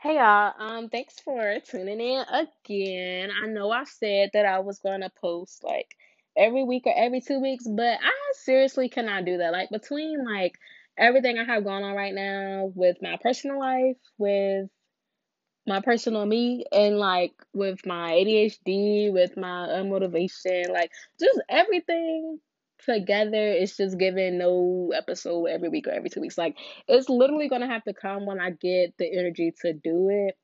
Hey y'all, um, thanks for tuning in again. I know I said that I was gonna post like every week or every two weeks, but I seriously cannot do that. Like between like everything I have going on right now with my personal life, with my personal me and like with my ADHD, with my unmotivation, like just everything together it's just giving no episode every week or every two weeks. Like it's literally gonna have to come when I get the energy to do it.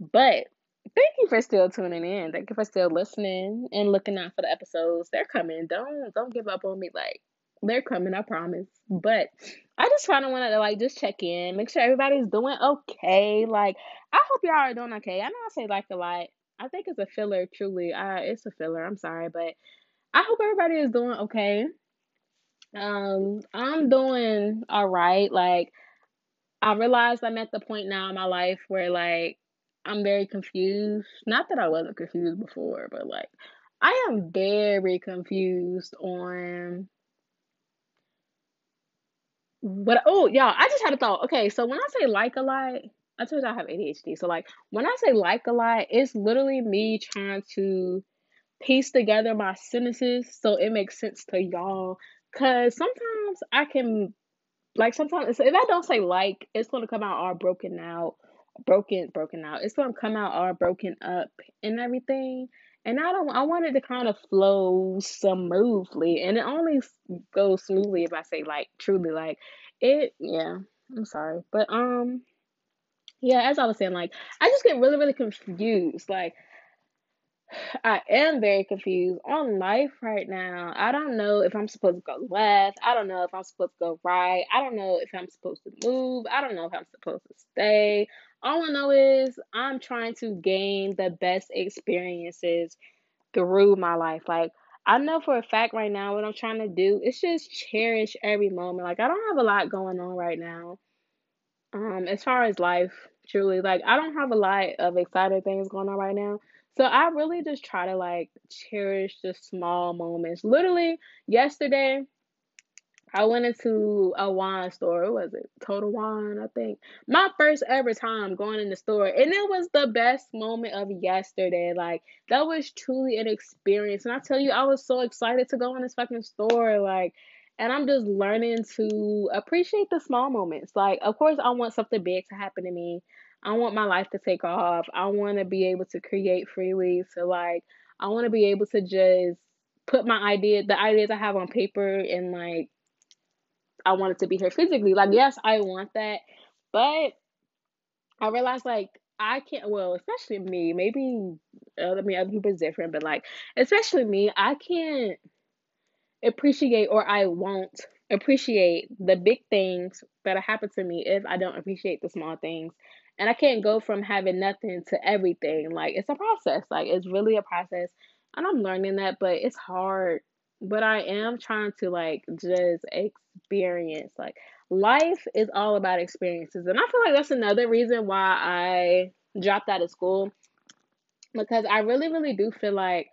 But thank you for still tuning in. Thank you for still listening and looking out for the episodes. They're coming. Don't don't give up on me. Like they're coming, I promise. But I just kind of wanted to like just check in, make sure everybody's doing okay. Like I hope y'all are doing okay. I know I say like a lot. I think it's a filler, truly. Uh, it's a filler. I'm sorry, but I hope everybody is doing okay. Um, I'm doing all right. Like I realized I'm at the point now in my life where like I'm very confused. Not that I wasn't confused before, but like I am very confused on what oh y'all, I just had a thought. Okay, so when I say like a lot, I told you I have ADHD. So like when I say like a lot, it's literally me trying to piece together my sentences so it makes sense to y'all. Cause sometimes I can like sometimes if I don't say like, it's gonna come out all broken out, broken, broken out. It's gonna come out all broken up and everything. And I don't. I want it to kind of flow smoothly, and it only goes smoothly if I say like truly like it. Yeah, I'm sorry, but um, yeah. As I was saying, like I just get really, really confused. Like I am very confused on life right now. I don't know if I'm supposed to go left. I don't know if I'm supposed to go right. I don't know if I'm supposed to move. I don't know if I'm supposed to stay. All I know is I'm trying to gain the best experiences through my life. Like, I know for a fact right now what I'm trying to do is just cherish every moment. Like, I don't have a lot going on right now. Um, as far as life, truly, like I don't have a lot of exciting things going on right now. So I really just try to like cherish the small moments. Literally, yesterday I went into a wine store. What was it? Total Wine, I think. My first ever time going in the store. And it was the best moment of yesterday. Like, that was truly an experience. And I tell you, I was so excited to go in this fucking store. Like, and I'm just learning to appreciate the small moments. Like, of course, I want something big to happen to me. I want my life to take off. I want to be able to create freely. So, like, I want to be able to just put my idea, the ideas I have on paper and like, I want it to be here physically. Like, yes, I want that, but I realized like I can't. Well, especially me. Maybe I mean other people is different, but like especially me, I can't appreciate or I won't appreciate the big things that happen to me if I don't appreciate the small things. And I can't go from having nothing to everything. Like it's a process. Like it's really a process. And I'm learning that, but it's hard. But I am trying to like just experience. Like life is all about experiences. And I feel like that's another reason why I dropped out of school because I really, really do feel like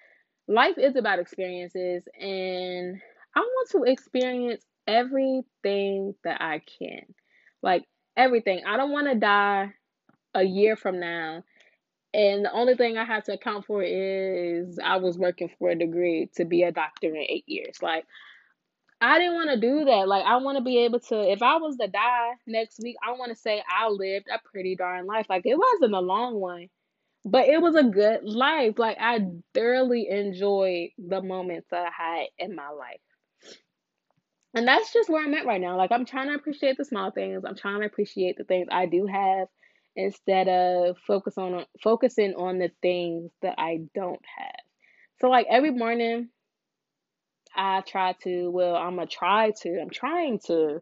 life is about experiences and I want to experience everything that I can. Like everything. I don't want to die a year from now and the only thing I have to account for is I was working for a degree to be a doctor in eight years. Like I didn't want to do that. Like I want to be able to if I was to die next week, I want to say I lived a pretty darn life. Like it wasn't a long one but it was a good life. Like I thoroughly enjoyed the moments that I had in my life. And that's just where I'm at right now. Like I'm trying to appreciate the small things. I'm trying to appreciate the things I do have instead of focus on focusing on the things that I don't have. So like every morning I try to, well, I'm gonna try to, I'm trying to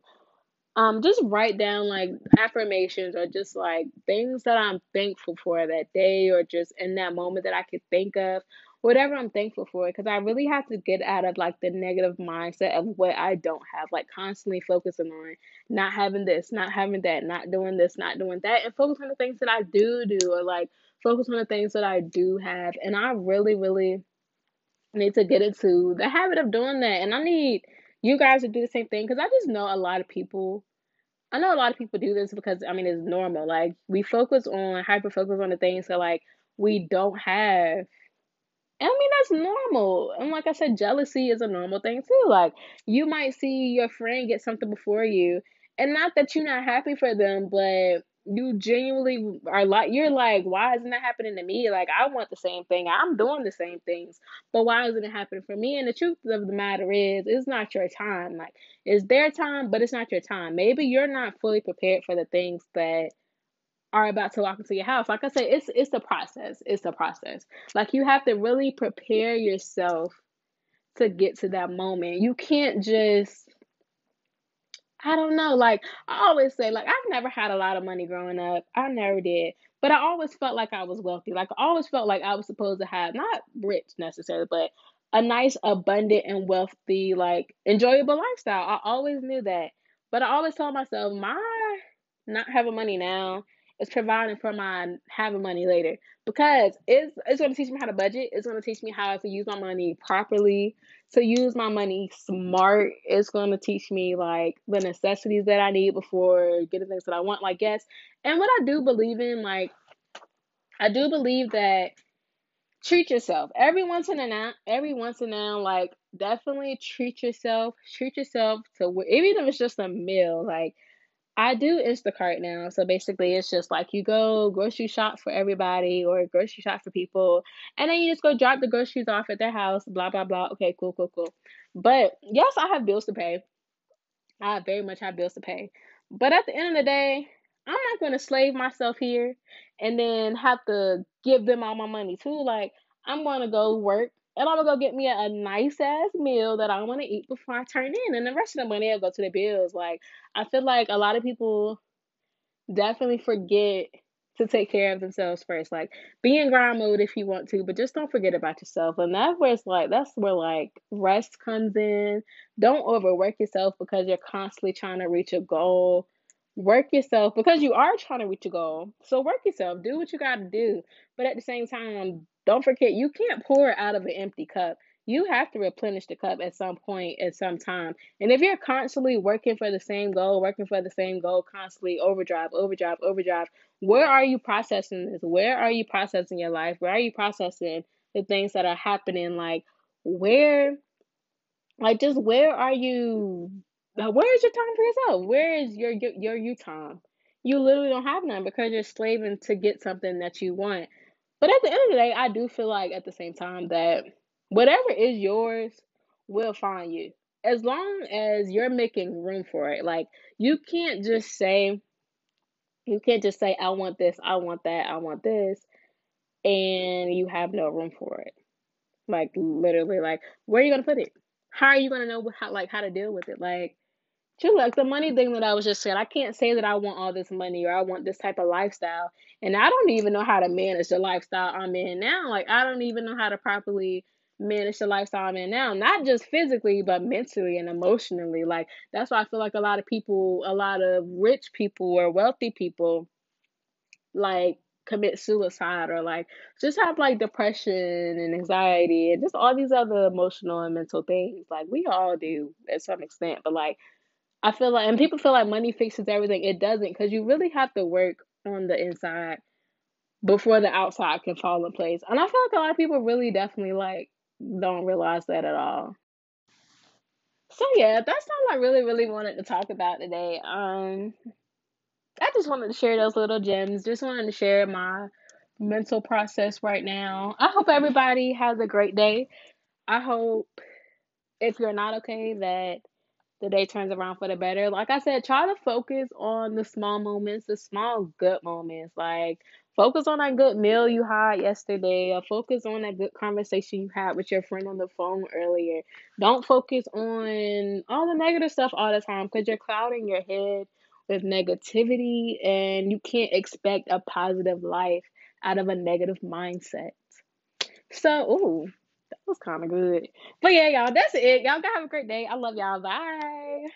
um just write down like affirmations or just like things that I'm thankful for that day or just in that moment that I could think of whatever I'm thankful for because I really have to get out of like the negative mindset of what I don't have like constantly focusing on not having this not having that not doing this not doing that and focus on the things that I do do or like focus on the things that I do have and I really really need to get into the habit of doing that and I need you guys to do the same thing because I just know a lot of people I know a lot of people do this because I mean it's normal. Like we focus on hyper focus on the things that like we don't have I mean, that's normal. And like I said, jealousy is a normal thing too. Like, you might see your friend get something before you, and not that you're not happy for them, but you genuinely are like, you're like, why isn't that happening to me? Like, I want the same thing. I'm doing the same things, but why isn't it happening for me? And the truth of the matter is, it's not your time. Like, it's their time, but it's not your time. Maybe you're not fully prepared for the things that are about to walk into your house. Like I said, it's it's a process. It's a process. Like you have to really prepare yourself to get to that moment. You can't just I don't know. Like I always say, like I've never had a lot of money growing up. I never did. But I always felt like I was wealthy. Like I always felt like I was supposed to have not rich necessarily, but a nice, abundant, and wealthy, like enjoyable lifestyle. I always knew that. But I always told myself, my not having money now is providing for my having money later because it's it's going to teach me how to budget. It's going to teach me how to use my money properly, to use my money smart. It's going to teach me like the necessities that I need before getting things that I want, like yes. And what I do believe in, like I do believe that treat yourself every once in a while. Every once in a while, like definitely treat yourself. Treat yourself to even if it's just a meal, like I do Instacart now. So basically, it's just like you go grocery shop for everybody or grocery shop for people, and then you just go drop the groceries off at their house, blah, blah, blah. Okay, cool, cool, cool. But yes, I have bills to pay. I very much have bills to pay. But at the end of the day, I'm not going to slave myself here and then have to give them all my money too. Like, I'm going to go work and I'm to go get me a, a nice ass meal that I want to eat before I turn in. And the rest of the money will go to the bills. Like, I feel like a lot of people definitely forget to take care of themselves first. Like be in grind mode if you want to, but just don't forget about yourself. And that's where it's like that's where like rest comes in. Don't overwork yourself because you're constantly trying to reach a goal. Work yourself because you are trying to reach a goal. So work yourself. Do what you gotta do. But at the same time, don't forget you can't pour out of an empty cup you have to replenish the cup at some point at some time and if you're constantly working for the same goal working for the same goal constantly overdrive overdrive overdrive where are you processing this where are you processing your life where are you processing the things that are happening like where like just where are you where is your time for yourself? Where is your your, you time? You literally don't have none because you're slaving to get something that you want. But at the end of the day i do feel like at the same time that whatever is yours will find you. As long as you're making room for it. Like you can't just say you can't just say i want this i want that i want this and you have no room for it. Like literally like where are you going to put it? How are you going to know how like how to deal with it? Like True, like the money thing that I was just saying, I can't say that I want all this money or I want this type of lifestyle. And I don't even know how to manage the lifestyle I'm in now. Like, I don't even know how to properly manage the lifestyle I'm in now, not just physically, but mentally and emotionally. Like, that's why I feel like a lot of people, a lot of rich people or wealthy people, like, commit suicide or like just have like depression and anxiety and just all these other emotional and mental things. Like, we all do at some extent, but like, I feel like, and people feel like money fixes everything. It doesn't, because you really have to work on the inside before the outside can fall in place. And I feel like a lot of people really definitely like don't realize that at all. So yeah, that's all I really, really wanted to talk about today. Um, I just wanted to share those little gems. Just wanted to share my mental process right now. I hope everybody has a great day. I hope if you're not okay that the day turns around for the better. Like I said, try to focus on the small moments, the small good moments. Like focus on that good meal you had yesterday, or focus on that good conversation you had with your friend on the phone earlier. Don't focus on all the negative stuff all the time because you're clouding your head with negativity and you can't expect a positive life out of a negative mindset. So, ooh, was kind of good. But yeah, y'all, that's it. Y'all gotta have a great day. I love y'all. Bye.